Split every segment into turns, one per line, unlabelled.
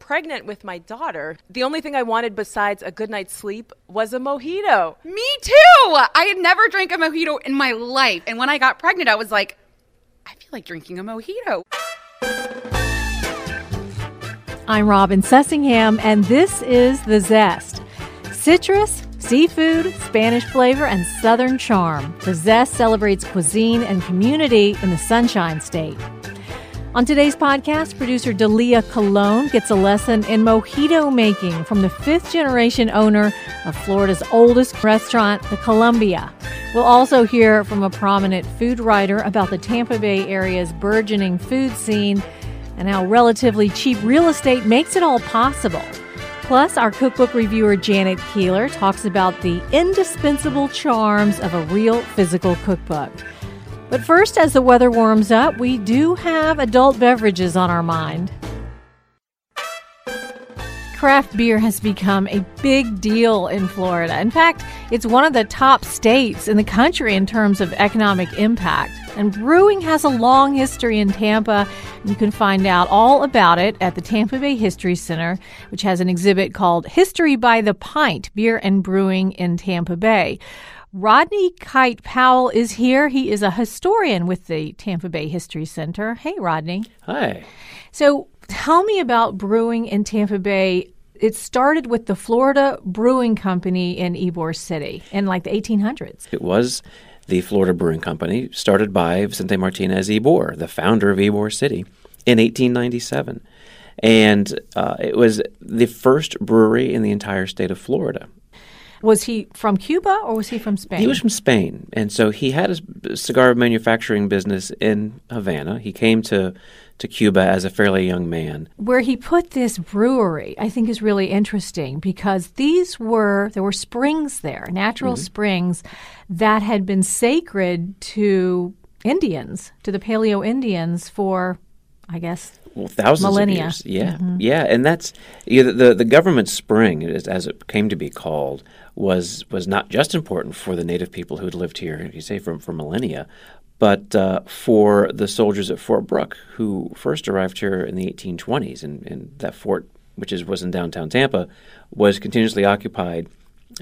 pregnant with my daughter, the only thing I wanted besides a good night's sleep was a mojito.
Me too! I had never drank a mojito in my life. And when I got pregnant, I was like, I feel like drinking a mojito.
I'm Robin Sussingham, and this is The Zest. Citrus, seafood, Spanish flavor, and southern charm. The Zest celebrates cuisine and community in the Sunshine State. On today's podcast, producer Dalia Colón gets a lesson in mojito making from the fifth generation owner of Florida's oldest restaurant, the Columbia. We'll also hear from a prominent food writer about the Tampa Bay area's burgeoning food scene and how relatively cheap real estate makes it all possible. Plus, our cookbook reviewer Janet Keeler talks about the indispensable charms of a real physical cookbook. But first, as the weather warms up, we do have adult beverages on our mind. Craft beer has become a big deal in Florida. In fact, it's one of the top states in the country in terms of economic impact. And brewing has a long history in Tampa. You can find out all about it at the Tampa Bay History Center, which has an exhibit called History by the Pint Beer and Brewing in Tampa Bay. Rodney Kite Powell is here. He is a historian with the Tampa Bay History Center. Hey, Rodney.
Hi.
So tell me about brewing in Tampa Bay. It started with the Florida Brewing Company in Ybor City in like the 1800s.
It was the Florida Brewing Company, started by Vicente Martinez Ybor, the founder of Ybor City, in 1897. And uh, it was the first brewery in the entire state of Florida.
Was he from Cuba or was he from Spain?
He was from Spain, and so he had a cigar manufacturing business in Havana. He came to to Cuba as a fairly young man.
Where he put this brewery, I think, is really interesting because these were there were springs there, natural mm-hmm. springs that had been sacred to Indians, to the Paleo Indians for, I guess,
well, thousands
millennia.
of years. Yeah, mm-hmm. yeah, and that's yeah, the the government spring, as it came to be called, was was not just important for the native people who had lived here, you say, from for millennia, but uh, for the soldiers at Fort Brooke who first arrived here in the 1820s, and, and that fort, which is was in downtown Tampa, was continuously occupied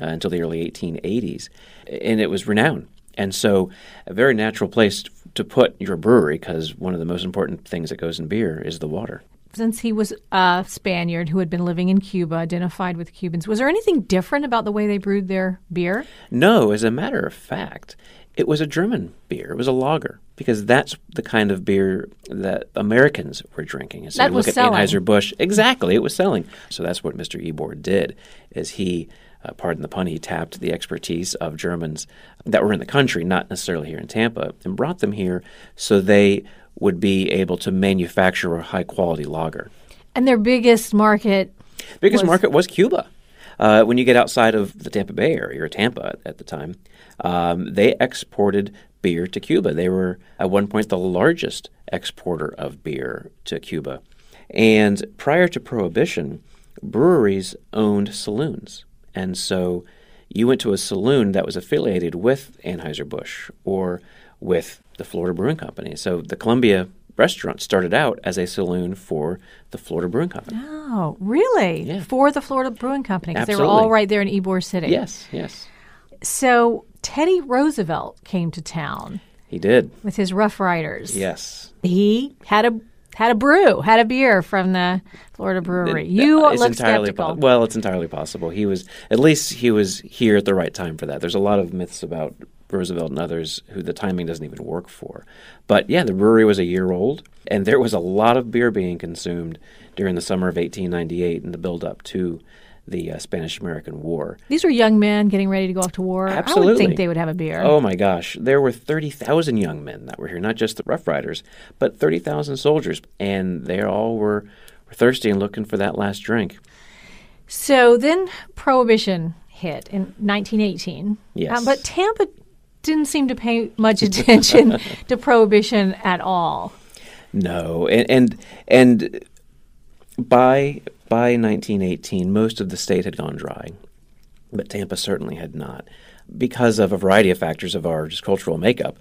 uh, until the early 1880s, and it was renowned. And so, a very natural place to put your brewery, because one of the most important things that goes in beer is the water
since he was a Spaniard who had been living in Cuba, identified with Cubans, was there anything different about the way they brewed their beer?
No, as a matter of fact, it was a German beer. It was a lager because that's the kind of beer that Americans were drinking. And
so that
look
was at selling.
Anheuser-Busch, exactly, it was selling. So that's what Mr. Ybor did is he uh, pardon the pun, he tapped the expertise of Germans that were in the country, not necessarily here in Tampa, and brought them here so they would be able to manufacture a high quality lager.
And their biggest market
biggest
was...
market was Cuba. Uh, when you get outside of the Tampa Bay area or Tampa at the time, um, they exported beer to Cuba. They were at one point the largest exporter of beer to Cuba. And prior to Prohibition, breweries owned saloons. And so you went to a saloon that was affiliated with Anheuser-Busch or with the Florida Brewing Company. So the Columbia restaurant started out as a saloon for the Florida Brewing Company.
Oh, really?
Yeah.
For the Florida Brewing Company because they were all right there in Ybor City.
Yes, yes.
So Teddy Roosevelt came to town.
He did.
With his Rough Riders.
Yes.
He had a had a brew, had a beer from the Florida brewery. It, you
it's
look
entirely
skeptical.
Po- well, it's entirely possible. He was at least he was here at the right time for that. There's a lot of myths about Roosevelt and others who the timing doesn't even work for. But yeah, the brewery was a year old, and there was a lot of beer being consumed during the summer of 1898 and the build up to the uh, Spanish American War.
These were young men getting ready to go off to war.
Absolutely.
I would think they would have a beer.
Oh my gosh. There were 30,000 young men that were here, not just the Rough Riders, but 30,000 soldiers. And they all were were thirsty and looking for that last drink.
So then Prohibition hit in 1918.
Yes.
Uh, but Tampa didn't seem to pay much attention to Prohibition at all.
No, and and, and by by 1918, most of the state had gone dry, but Tampa certainly had not, because of a variety of factors of our just cultural makeup.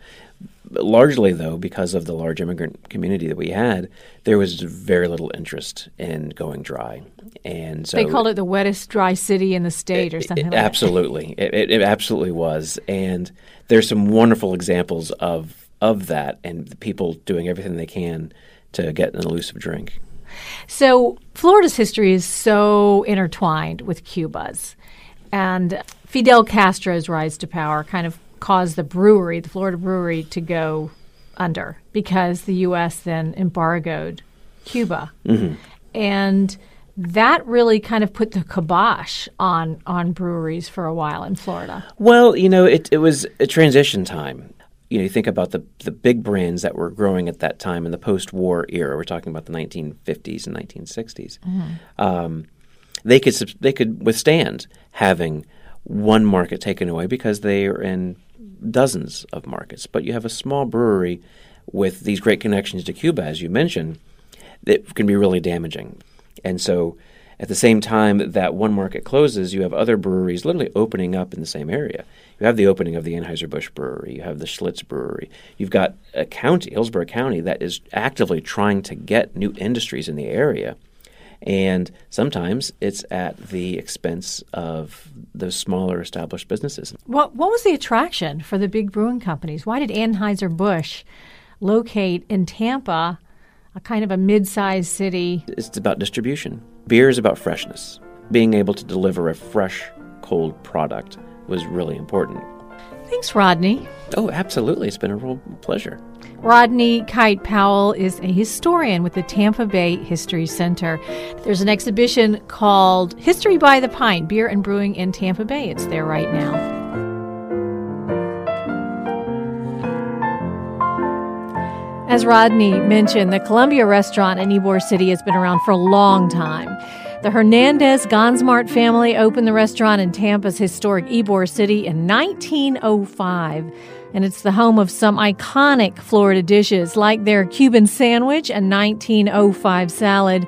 Largely, though, because of the large immigrant community that we had, there was very little interest in going dry, and so
They called it the wettest dry city in the state or something
it-
like
absolutely, it, it, it absolutely was, and there's some wonderful examples of of that, and the people doing everything they can to get an elusive drink.
So Florida's history is so intertwined with Cuba's. And Fidel Castro's rise to power kind of caused the brewery, the Florida brewery, to go under because the U.S. then embargoed Cuba. Mm-hmm. And that really kind of put the kibosh on, on breweries for a while in Florida.
Well, you know, it, it was a transition time. You know, you think about the the big brands that were growing at that time in the post-war era. We're talking about the 1950s and 1960s. Um, they could they could withstand having one market taken away because they are in dozens of markets. But you have a small brewery with these great connections to Cuba, as you mentioned, that can be really damaging. And so, at the same time that one market closes, you have other breweries literally opening up in the same area. You have the opening of the Anheuser-Busch brewery, you have the Schlitz brewery. You've got a county, Hillsborough County, that is actively trying to get new industries in the area. And sometimes it's at the expense of those smaller established businesses.
What, what was the attraction for the big brewing companies? Why did Anheuser-Busch locate in Tampa, a kind of a mid-sized city
It's about distribution. Beer is about freshness. Being able to deliver a fresh, cold product was really important.
Thanks, Rodney.
Oh, absolutely. It's been a real pleasure.
Rodney Kite Powell is a historian with the Tampa Bay History Center. There's an exhibition called History by the Pint Beer and Brewing in Tampa Bay. It's there right now. As Rodney mentioned, the Columbia restaurant in Ybor City has been around for a long time. The Hernandez Gonzmart family opened the restaurant in Tampa's historic Ybor City in 1905, and it's the home of some iconic Florida dishes like their Cuban sandwich and 1905 salad.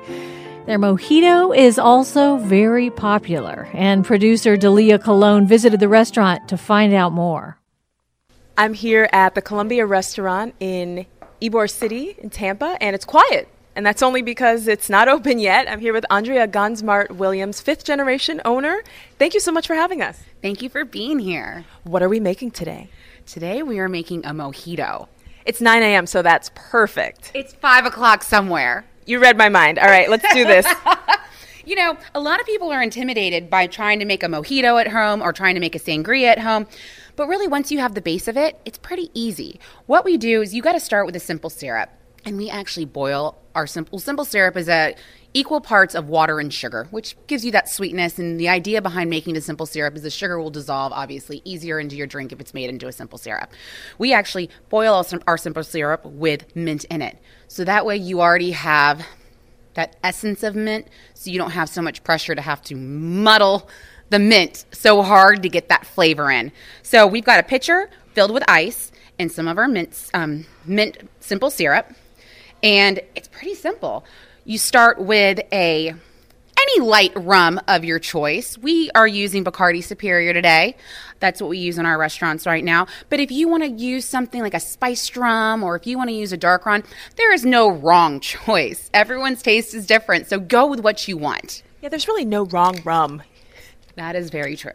Their mojito is also very popular, and producer Dalia Colón visited the restaurant to find out more.
I'm here at the Columbia Restaurant in Ybor City in Tampa, and it's quiet. And that's only because it's not open yet. I'm here with Andrea Gonzmart Williams, fifth generation owner. Thank you so much for having us.
Thank you for being here.
What are we making today?
Today we are making a mojito.
It's 9 a.m., so that's perfect.
It's five o'clock somewhere.
You read my mind. All right, let's do this.
You know, a lot of people are intimidated by trying to make a mojito at home or trying to make a sangria at home. But really, once you have the base of it, it's pretty easy. What we do is you got to start with a simple syrup. And we actually boil our simple simple syrup is a equal parts of water and sugar, which gives you that sweetness. And the idea behind making the simple syrup is the sugar will dissolve obviously easier into your drink if it's made into a simple syrup. We actually boil our our simple syrup with mint in it. So that way you already have that essence of mint so you don't have so much pressure to have to muddle the mint so hard to get that flavor in. So we've got a pitcher filled with ice and some of our mint, um, mint simple syrup. And it's pretty simple. You start with a any light rum of your choice. We are using Bacardi Superior today. That's what we use in our restaurants right now. But if you want to use something like a spiced rum or if you want to use a dark rum, there is no wrong choice. Everyone's taste is different, so go with what you want.
yeah, there's really no wrong rum.
That is very true.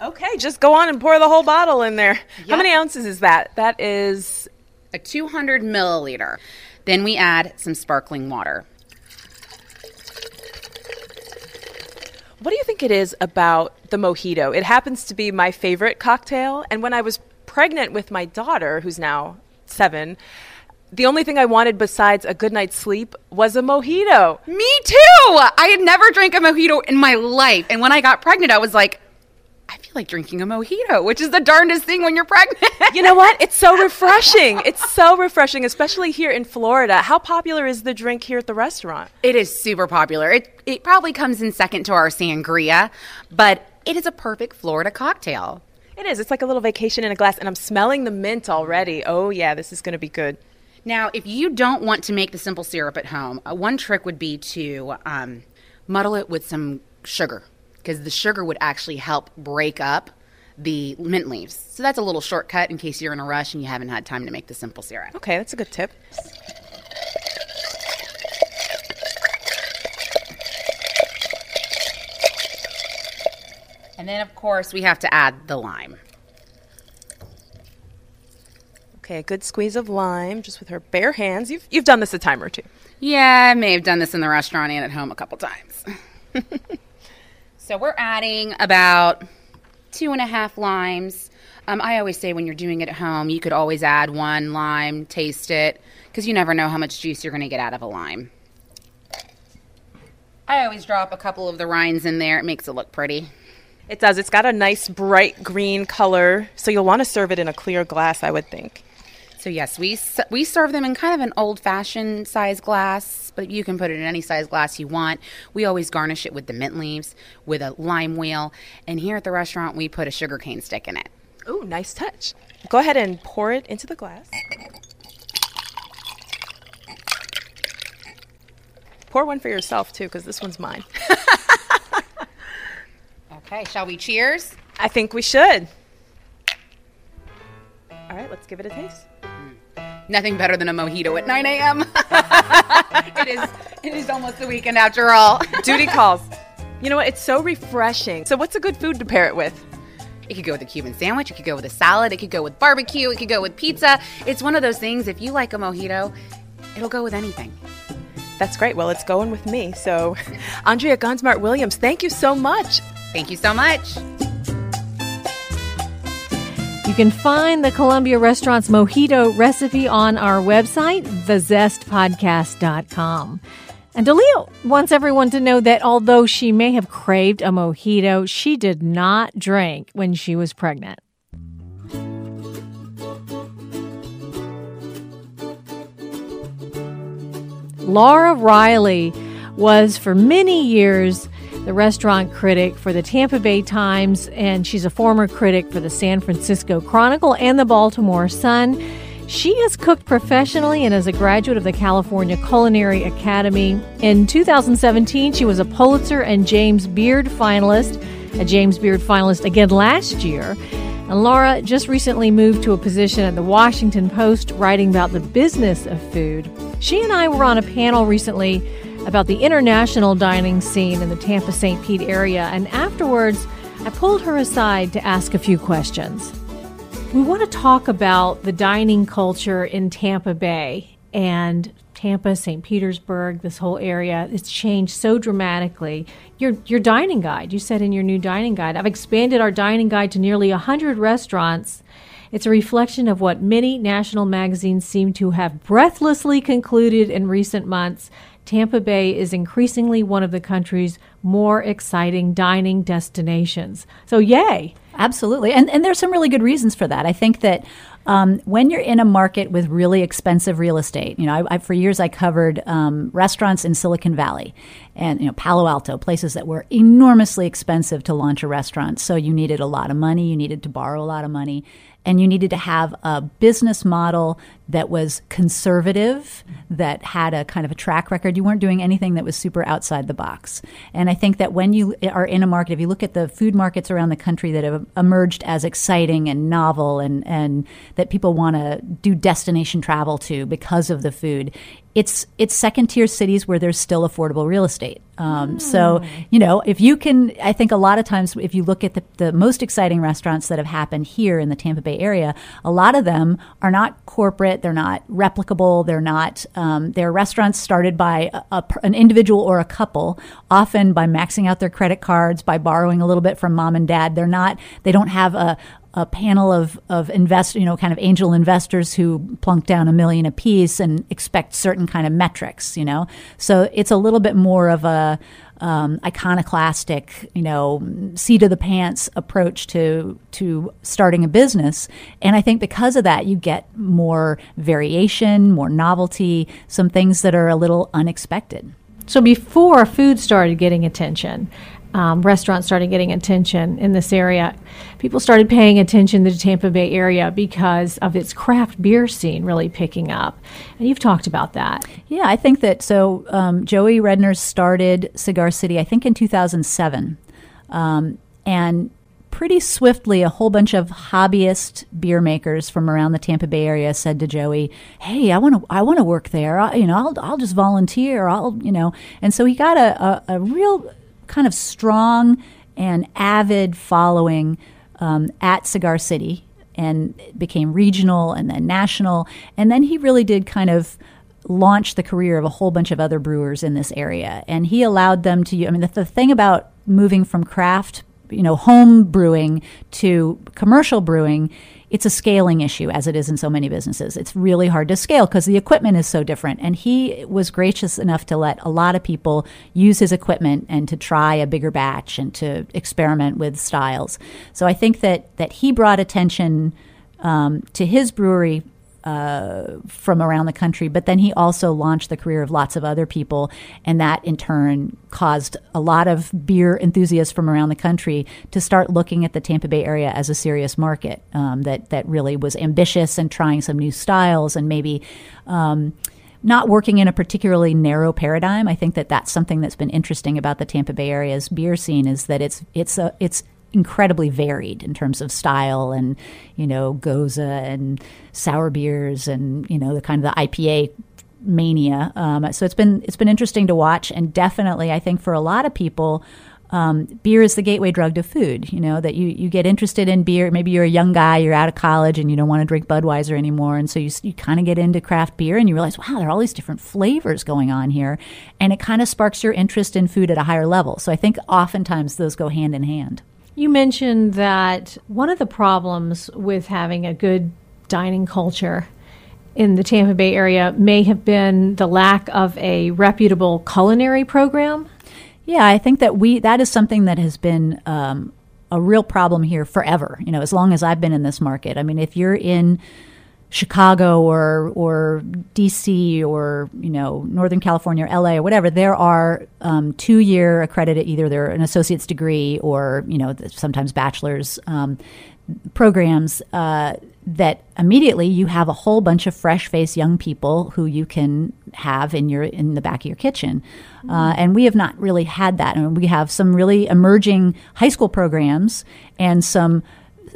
Okay, just go on and pour the whole bottle in there. How many ounces is that? That is
A 200 milliliter. Then we add some sparkling water.
What do you think it is about the mojito? It happens to be my favorite cocktail. And when I was pregnant with my daughter, who's now seven, the only thing I wanted besides a good night's sleep was a mojito.
Me too! I had never drank a mojito in my life. And when I got pregnant, I was like, I feel like drinking a mojito, which is the darndest thing when you're pregnant.
you know what? It's so refreshing. It's so refreshing, especially here in Florida. How popular is the drink here at the restaurant?
It is super popular. It it probably comes in second to our sangria, but it is a perfect Florida cocktail.
It is. It's like a little vacation in a glass, and I'm smelling the mint already. Oh, yeah, this is going to be good.
Now, if you don't want to make the simple syrup at home, uh, one trick would be to um, muddle it with some sugar because the sugar would actually help break up the mint leaves. So that's a little shortcut in case you're in a rush and you haven't had time to make the simple syrup.
Okay, that's a good tip.
And then, of course, we have to add the lime.
Okay, a good squeeze of lime just with her bare hands. You've, you've done this a time or two.
Yeah, I may have done this in the restaurant and at home a couple times. so we're adding about two and a half limes. Um, I always say when you're doing it at home, you could always add one lime, taste it, because you never know how much juice you're going to get out of a lime. I always drop a couple of the rinds in there. It makes it look pretty.
It does. It's got a nice bright green color, so you'll want to serve it in a clear glass, I would think.
So yes, we we serve them in kind of an old-fashioned size glass, but you can put it in any size glass you want. We always garnish it with the mint leaves, with a lime wheel, and here at the restaurant we put a sugarcane stick in it.
Oh, nice touch. Go ahead and pour it into the glass. Pour one for yourself too, because this one's mine.
okay, shall we cheers?
I think we should. All right, let's give it a taste.
Nothing better than a mojito at 9 a.m. it is. It is almost the weekend after all.
Duty calls. You know what? It's so refreshing. So, what's a good food to pair it with?
It could go with a Cuban sandwich. It could go with a salad. It could go with barbecue. It could go with pizza. It's one of those things. If you like a mojito, it'll go with anything.
That's great. Well, it's going with me. So, Andrea Gonzmart Williams, thank you so much.
Thank you so much.
You can find the Columbia Restaurant's mojito recipe on our website, thezestpodcast.com. And Dalia wants everyone to know that although she may have craved a mojito, she did not drink when she was pregnant. Laura Reiley was for many years the restaurant critic for the Tampa Bay Times, and she's a former critic for the San Francisco Chronicle and the Baltimore Sun. She has cooked professionally and is a graduate of the California Culinary Academy. In 2017, she was a Pulitzer and James Beard finalist, a James Beard finalist again last year. And Laura just recently moved to a position at the Washington Post writing about the business of food. She and I were on a panel recently about the international dining scene in the Tampa St. Pete area, and afterwards, I pulled her aside to ask a few questions. We want to talk about the dining culture in Tampa Bay and Tampa, St. Petersburg, this whole area. It's changed so dramatically. Your your dining guide, you said in your new dining guide, I've expanded our dining guide to nearly 100 restaurants. It's a reflection of what many national magazines seem to have breathlessly concluded in recent months Tampa Bay is increasingly one of the country's more exciting dining destinations. So, yay!
Absolutely. And, and there's some really good reasons for that. I think that um, when you're in a market with really expensive real estate, you know, I, I, for years I covered um, restaurants in Silicon Valley and, you know, Palo Alto, places that were enormously expensive to launch a restaurant. So you needed a lot of money, you needed to borrow a lot of money and you needed to have a business model that was conservative, that had a kind of a track record. You weren't doing anything that was super outside the box. And I think that when you are in a market, if you look at the food markets around the country that have emerged as exciting and novel and, and that people want to do destination travel to because of the food, it's it's second tier cities where there's still affordable real estate. Um, mm. So you know if you can, I think a lot of times if you look at the, the most exciting restaurants that have happened here in the Tampa Bay area, a lot of them are not corporate, they're not replicable, they're not um, they're restaurants started by a, a, an individual or a couple, often by maxing out their credit cards, by borrowing a little bit from mom and dad. They're not they don't have a a panel of of invest, you know, kind of angel investors who plunk down a million apiece and expect certain kind of metrics, you know. So it's a little bit more of a um, iconoclastic, you know, seat of the pants approach to to starting a business. And I think because of that, you get more variation, more novelty, some things that are a little unexpected.
So before food started getting attention, um, restaurants started getting attention in this area. People started paying attention to the Tampa Bay area because of its craft beer scene really picking up. And you've talked about that.
Yeah, I think that so. Um, Joey Redner started Cigar City, I think, in 2007. Um, and pretty swiftly, a whole bunch of hobbyist beer makers from around the Tampa Bay area said to Joey, "Hey, I want to, I want to work there. I, you know, I'll, I'll just volunteer. I'll, you know." And so he got a, a, a real kind of strong and avid following um, at Cigar City and became regional and then national. And then he really did kind of launch the career of a whole bunch of other brewers in this area. And he allowed them to, I mean, the, the thing about moving from craft, you know, home brewing to commercial brewing it's a scaling issue as it is in so many businesses. It's really hard to scale because the equipment is so different. And he was gracious enough to let a lot of people use his equipment and to try a bigger batch and to experiment with styles. So I think that that he brought attention um, to his brewery from around the country. But then he also launched the career of lots of other people, and that in turn caused a lot of beer enthusiasts from around the country to start looking at the Tampa Bay area as a serious market um, that that really was ambitious and trying some new styles and maybe. Um, not working in a particularly narrow paradigm. I think that that's something that's been interesting about the Tampa Bay area's beer scene is that it's it's a it's incredibly varied in terms of style and you know gose and sour beers and you know the kind of the IPA mania. Um, so it's been it's been interesting to watch, and definitely I think for a lot of people. Um, beer is the gateway drug to food. You know that you, you get interested in beer. Maybe you're a young guy, you're out of college, and you don't want to drink Budweiser anymore, and so you you kind of get into craft beer, and you realize, wow, there are all these different flavors going on here, and it kind of sparks your interest in food at a higher level. So I think oftentimes those go hand in hand.
You mentioned that one of the problems with having a good dining culture in the Tampa Bay area may have been the lack of a reputable culinary program.
Yeah, I think that we that is something that has been um, a real problem here forever. You know, as long as I've been in this market. I mean, if you're in Chicago or or DC or you know Northern California or LA or whatever, there are um, two year accredited either they're an associate's degree or you know sometimes bachelor's um, programs uh, that immediately you have a whole bunch of fresh faced young people who you can have in your in the back of your kitchen, uh, and we have not really had that. I mean, we have some really emerging high school programs and some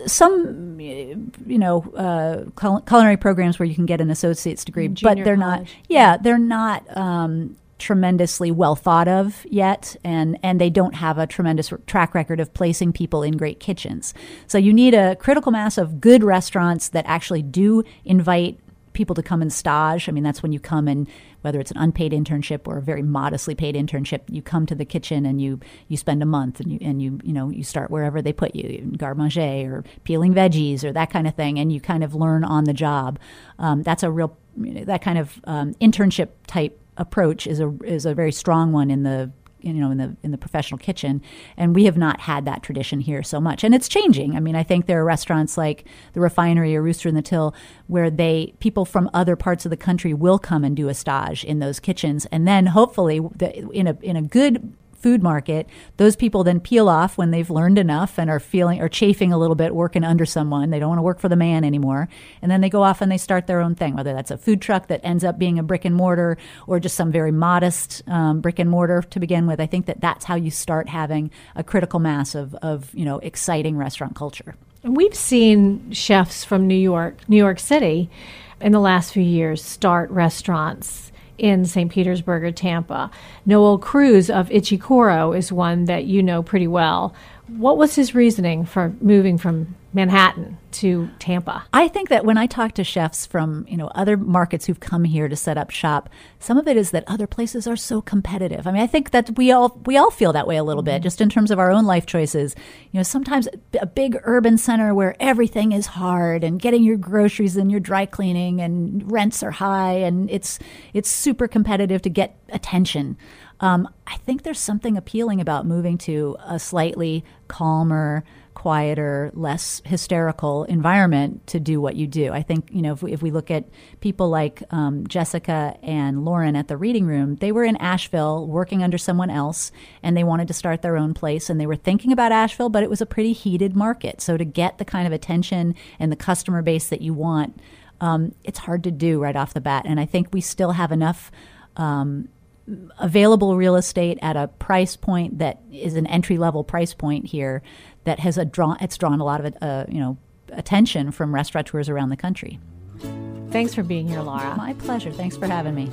some, you know, uh, culinary programs where you can get an associate's degree,
Junior
but they're
college.
not. Yeah, they're not. Um, tremendously well thought of yet and and they don't have a tremendous track record of placing people in great kitchens so you need a critical mass of good restaurants that actually do invite people to come and stage i mean that's when you come and whether it's an unpaid internship or a very modestly paid internship you come to the kitchen and you you spend a month and you and you you know you start wherever they put you garde or peeling veggies or that kind of thing and you kind of learn on the job. Um, that's a real that kind of um, internship type approach is a is a very strong one in the you know in the in the professional kitchen and we have not had that tradition here so much. And it's changing. I mean i think there are restaurants like the refinery or rooster in the till where they people from other parts of the country will come and do a stage in those kitchens. And then hopefully the, in a in a good food market, those people then peel off when they've learned enough and are feeling or chafing a little bit working under someone. They don't want to work for the man anymore. And then they go off and they start their own thing, whether that's a food truck that ends up being a brick and mortar or just some very modest um, brick and mortar to begin with. I think that that's how you start having a critical mass of, of you know, exciting restaurant culture.
We've seen chefs from New York, New York City, in the last few years start restaurants in St. Petersburg or Tampa. Noel Cruz of Ichicoro is one that you know pretty well. What was his reasoning for moving from Manhattan to Tampa?
I think that when I talk to chefs from you know other markets who've come here to set up shop, some of it is that other places are so competitive. I mean, I think that we all we all feel that way a little bit, mm-hmm. just in terms of our own life choices. You know, sometimes a big urban center where everything is hard and getting your groceries and your dry cleaning and rents are high and it's it's super competitive to get attention. Um, I think there's something appealing about moving to a slightly calmer quieter, less hysterical environment to do what you do. I think, you know, if we, if we look at people like um, Jessica and Lauren at the reading room, they were in Asheville working under someone else and they wanted to start their own place and they were thinking about Asheville, but it was a pretty heated market. So to get the kind of attention and the customer base that you want, um, it's hard to do right off the bat. And I think we still have enough. Um, available real estate at a price point that is an entry level price point here that has a drawn it's drawn a lot of uh, you know attention from restaurateurs around the country.
Thanks for being here, Laura.
My pleasure. Thanks for having me.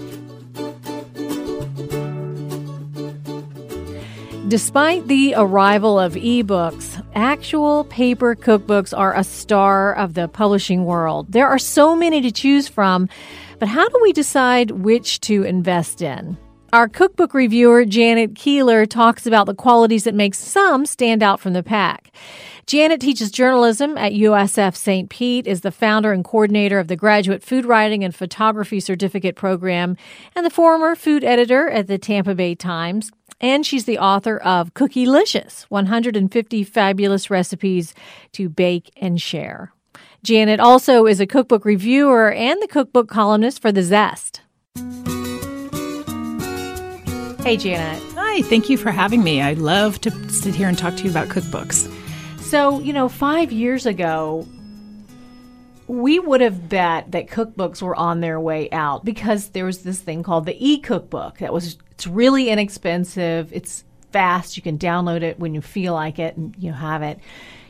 Despite the arrival of ebooks, actual paper cookbooks are a star of the publishing world. There are so many to choose from, but how do we decide which to invest in? Our cookbook reviewer, Janet Keeler, talks about the qualities that make some stand out from the pack. Janet teaches journalism at USF St. Pete, is the founder and coordinator of the Graduate Food Writing and Photography Certificate Program, and the former food editor at the Tampa Bay Times. And she's the author of Cookielicious 150 Fabulous Recipes to Bake and Share. Janet also is a cookbook reviewer and the cookbook columnist for The Zest. Hey, Janet.
Hi, thank you for having me. I love to sit here and talk to you about cookbooks.
So, you know, five years ago, we would have bet that cookbooks were on their way out because there was this thing called the e-cookbook that was it's really inexpensive, it's fast, you can download it when you feel like it and you have it.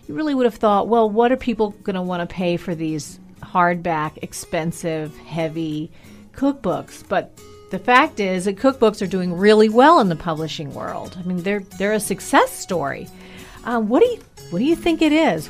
You really would have thought, well, what are people going to want to pay for these hardback, expensive, heavy cookbooks? But the fact is that cookbooks are doing really well in the publishing world. I mean, they're they're a success story. Uh, what do you what do you think it is?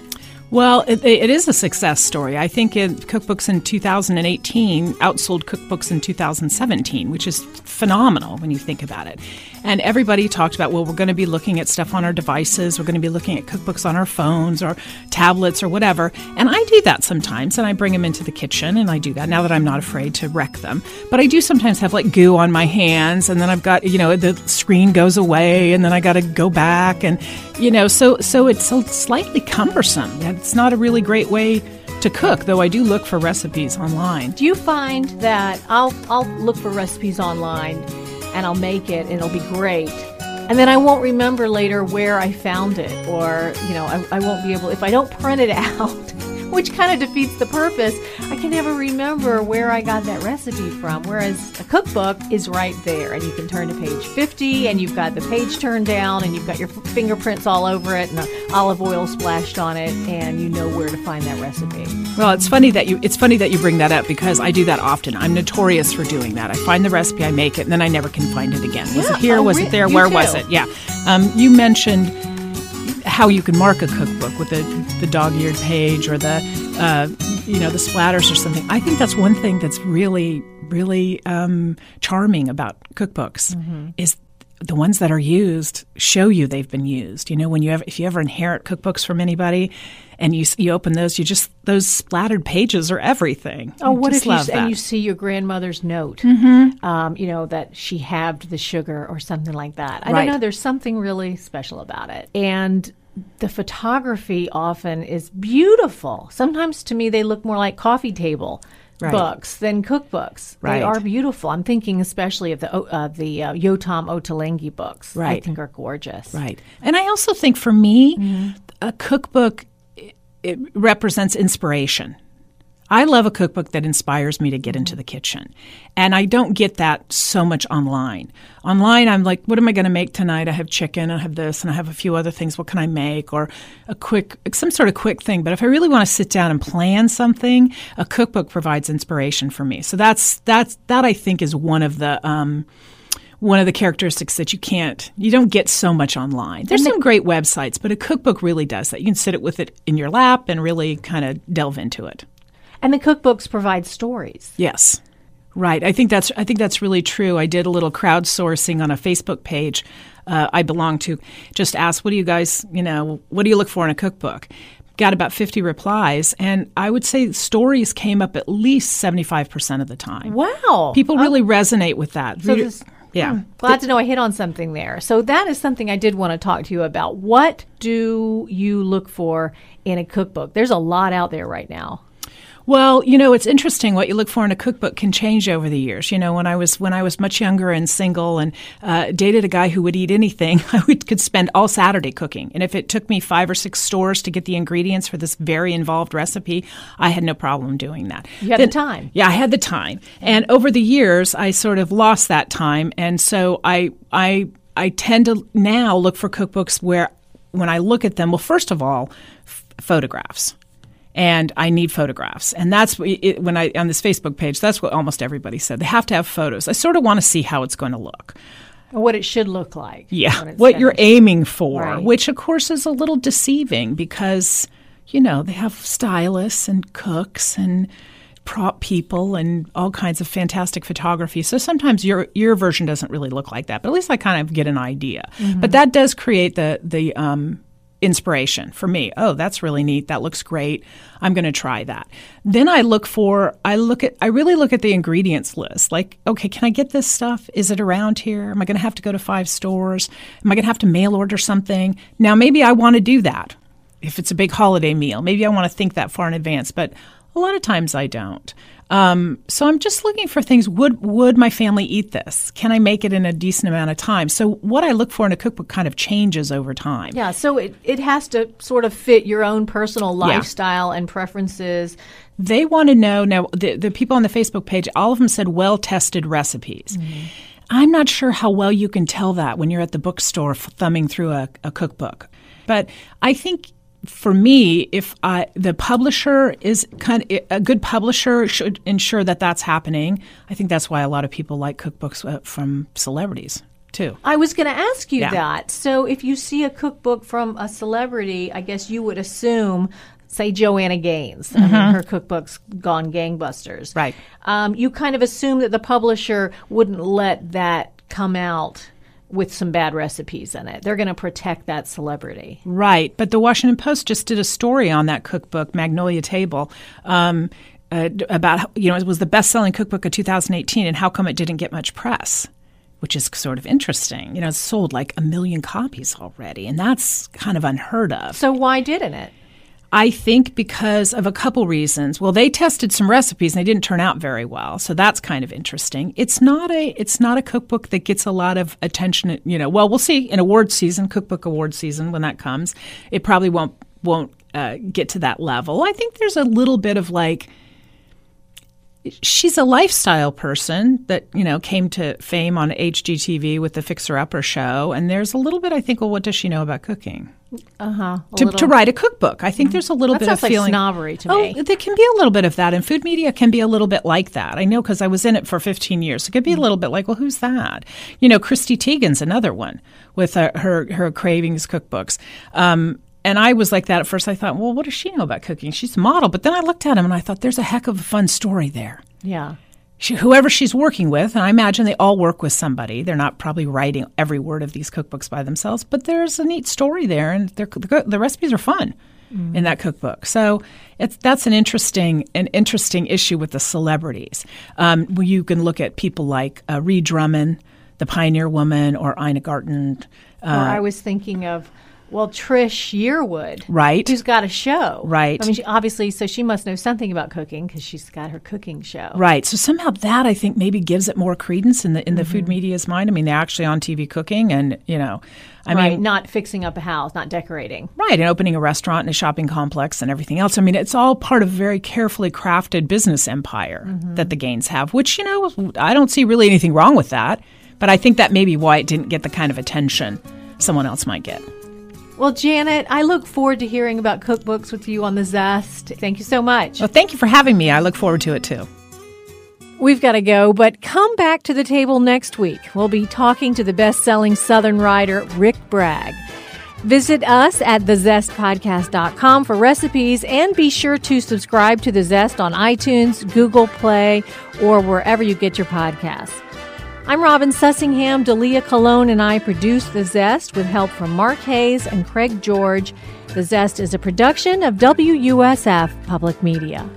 Well, it, it is a success story. I think it, cookbooks in 2018 outsold cookbooks in 2017, which is phenomenal when you think about it. And everybody talked about, well, we're going to be looking at stuff on our devices, we're going to be looking at cookbooks on our phones or tablets or whatever. And I do that sometimes, and I bring them into the kitchen, and I do that now that I'm not afraid to wreck them. But I do sometimes have like goo on my hands, and then I've got, you know, the screen goes away, and then I got to go back, and you know, so so it's slightly cumbersome. It's not a really great way to cook, though I do look for recipes online.
Do you find that I'll I'll look for recipes online and I'll make it and it'll be great. And then I won't remember later where I found it, or, you know, I, I won't be able, if I don't print it out, which kind of defeats the purpose. I can never remember where I got that recipe from. Whereas a cookbook is right there, and you can turn to page 50, and you've got the page turned down, and you've got your fingerprints all over it, and olive oil splashed on it, and you know where to find that recipe.
Well, it's funny that you it's funny that you bring that up because I do that often. I'm notorious for doing that. I find the recipe, I make it, and then I never can find it again. Was
yeah.
it here?
Oh,
was it there? Where
too.
was it? Yeah. Um, you mentioned how you can mark a cookbook with the, the dog-eared page or the uh, you know the splatters or something. I think that's one thing that's really really um, charming about cookbooks
Mm-hmm.
is the ones that are used show you they've been used. You know, when you ever, if you ever inherit cookbooks from anybody, and you you open those, you just those splattered pages are everything.
Oh,
I
what
just
if you
that.
and you see your grandmother's note? Mm-hmm. Um, you know that she halved the sugar or something like that. I
Right.
don't know. There's something really special about it, and the photography often is beautiful. Sometimes to me they look more like coffee table.
Right.
Books than cookbooks.
Right.
They are beautiful. I'm thinking especially of the uh, the uh, Yotam Ottolenghi books. I think are gorgeous.
Right. And I also think for me,
Mm-hmm.
a cookbook it represents inspiration. I love a cookbook that inspires me to get into the kitchen. And I don't get that so much online. Online, I'm like, what am I going to make tonight? I have chicken, I have this, and I have a few other things. What can I make? Or a quick, some sort of quick thing. But if I really want to sit down and plan something, a cookbook provides inspiration for me. So that's, that's, that I think is one of the, um, one of the characteristics that you can't, you don't get so much online. There's some great websites, but a cookbook really does that. You can sit it with it in your lap and really kind of delve into it.
And the cookbooks provide stories.
Yes. Right. I think that's I think that's really true. I did a little crowdsourcing on a Facebook page uh, I belong to. Just asked, what do you guys, you know, what do you look for in a cookbook? Got about 50 replies, and I would say stories came up at least 75% of the time.
Wow.
People really resonate with that.
So
yeah.
Hmm. Glad to know I hit on something there. So that is something I did want to talk to you about. What do you look for in a cookbook? There's a lot out there right now.
Well, you know, it's interesting. What you look for in a cookbook can change over the years. You know, when I was when I was much younger and single and uh, dated a guy who would eat anything, I would, could spend all Saturday cooking. And if it took me five or six stores to get the ingredients for this very involved recipe, I had no problem doing that.
You had the time.
Yeah, I had the time. And over the years, I sort of lost that time, and so I I I tend to now look for cookbooks where when I look at them, well, first of all, f- photographs and I need photographs. And that's it, when I on this Facebook page. That's what almost everybody said. They have to have photos. I sort of want to see how it's going to look.
What it should look like.
Yeah, what you're aiming for,
Right.
which of course is a little deceiving because you know they have stylists and cooks and prop people and all kinds of fantastic photography. So sometimes your your version doesn't really look like that, but at least I kind of get an idea. But that does create the the um, inspiration for me. Oh, that's really neat. That looks great. I'm going to try that. Then I look for I look at I really look at the ingredients list. Like, okay, can I get this stuff? Is it around here? Am I going to have to go to five stores? Am I going to have to mail order something? Now, maybe I want to do that. If it's a big holiday meal, maybe I want to think that far in advance, but a lot of times I don't. Um, so I'm just looking for things. Would would my family eat this? Can I make it in a decent amount of time? So what I look for in a cookbook kind of changes over time.
Yeah, so it, it has to sort of fit your own personal lifestyle and preferences.
They want to know now. The the people on the Facebook page, all of them said well tested recipes. I'm not sure how well you can tell that when you're at the bookstore f- thumbing through a, a cookbook, but I think. For me, if I, the publisher is kind of a good publisher should ensure that that's happening. I think that's why a lot of people like cookbooks uh, from celebrities too.
I was going to ask you
Yeah.
that. So if you see a cookbook from a celebrity, I guess you would assume, say, Joanna Gaines. I mean, her cookbook's gone gangbusters.
Mm-hmm. Right.
Um, you kind of assume that the publisher wouldn't let that come out with some bad recipes in it. They're going to protect that celebrity.
Right, but the Washington Post just did a story on that cookbook, Magnolia Table, um, uh, about you know it was the best-selling cookbook of 2018, and how come it didn't get much press, which is sort of interesting. You know, it's sold like a million copies already, and that's kind of unheard of.
So why didn't it?
I think because of a couple reasons. Well, they tested some recipes and they didn't turn out very well, so that's kind of interesting. It's not a it's not a cookbook that gets a lot of attention. You know, well, we'll see in award season, cookbook award season when that comes. It probably won't won't uh, get to that level. I think there's a little bit of like she's a lifestyle person that you know came to fame on HGTV with the Fixer Upper show, and there's a little bit I think. Well, what does she know about cooking?
Uh huh.
to, to write a cookbook. I think there's a little
That
bit of
like
feeling
snobbery to
oh,
me.
there can be a little bit of that, and food media can be a little bit like that. I know because I was in it for 15 years. It could be a little bit like, well, who's that? You know, Chrissy Teigen's another one with uh, her her cravings cookbooks. Um, and I was like that at first. I thought, well, what does she know about cooking? She's a model. But then I looked at him and I thought, there's a heck of a fun story there
Yeah.
She, whoever she's working with, and I imagine they all work with somebody. They're not probably writing every word of these cookbooks by themselves, but there's a neat story there, and they're, the, the recipes are fun in that cookbook. So it's that's an interesting an interesting issue with the celebrities. Um, you can look at people like uh, Ree Drummond, the Pioneer Woman, or Ina Garten.
or I was thinking of, well, Trish Yearwood,
Right.
Who's got a show,
Right.
I mean, she, obviously, so she must know something about cooking because she's got her cooking show.
Right. So somehow that I think maybe gives it more credence in the in the food mm-hmm. media's mind. I mean, they're actually on TV cooking, and you know, I
right,
mean,
not fixing up a house, not decorating.
Right, and opening a restaurant and a shopping complex and everything else. I mean, it's all part of a very carefully crafted business empire mm-hmm. that the Gaines have, which, you know, I don't see really anything wrong with that. But I think that may be why it didn't get the kind of attention someone else might get.
Well, Janet, I look forward to hearing about cookbooks with you on the Zest. Thank you so much.
Well, thank you for having me. I look forward to it too.
We've got to go, but come back to the table next week. We'll be talking to the best selling Southern writer, Rick Bragg. Visit us at thezestpodcast.com for recipes and be sure to subscribe to The Zest on iTunes, Google Play, or wherever you get your podcasts. I'm Robin Sussingham. Dalia Colón and I produce The Zest with help from Mark Hayes and Craig George. The Zest is a production of WUSF Public Media.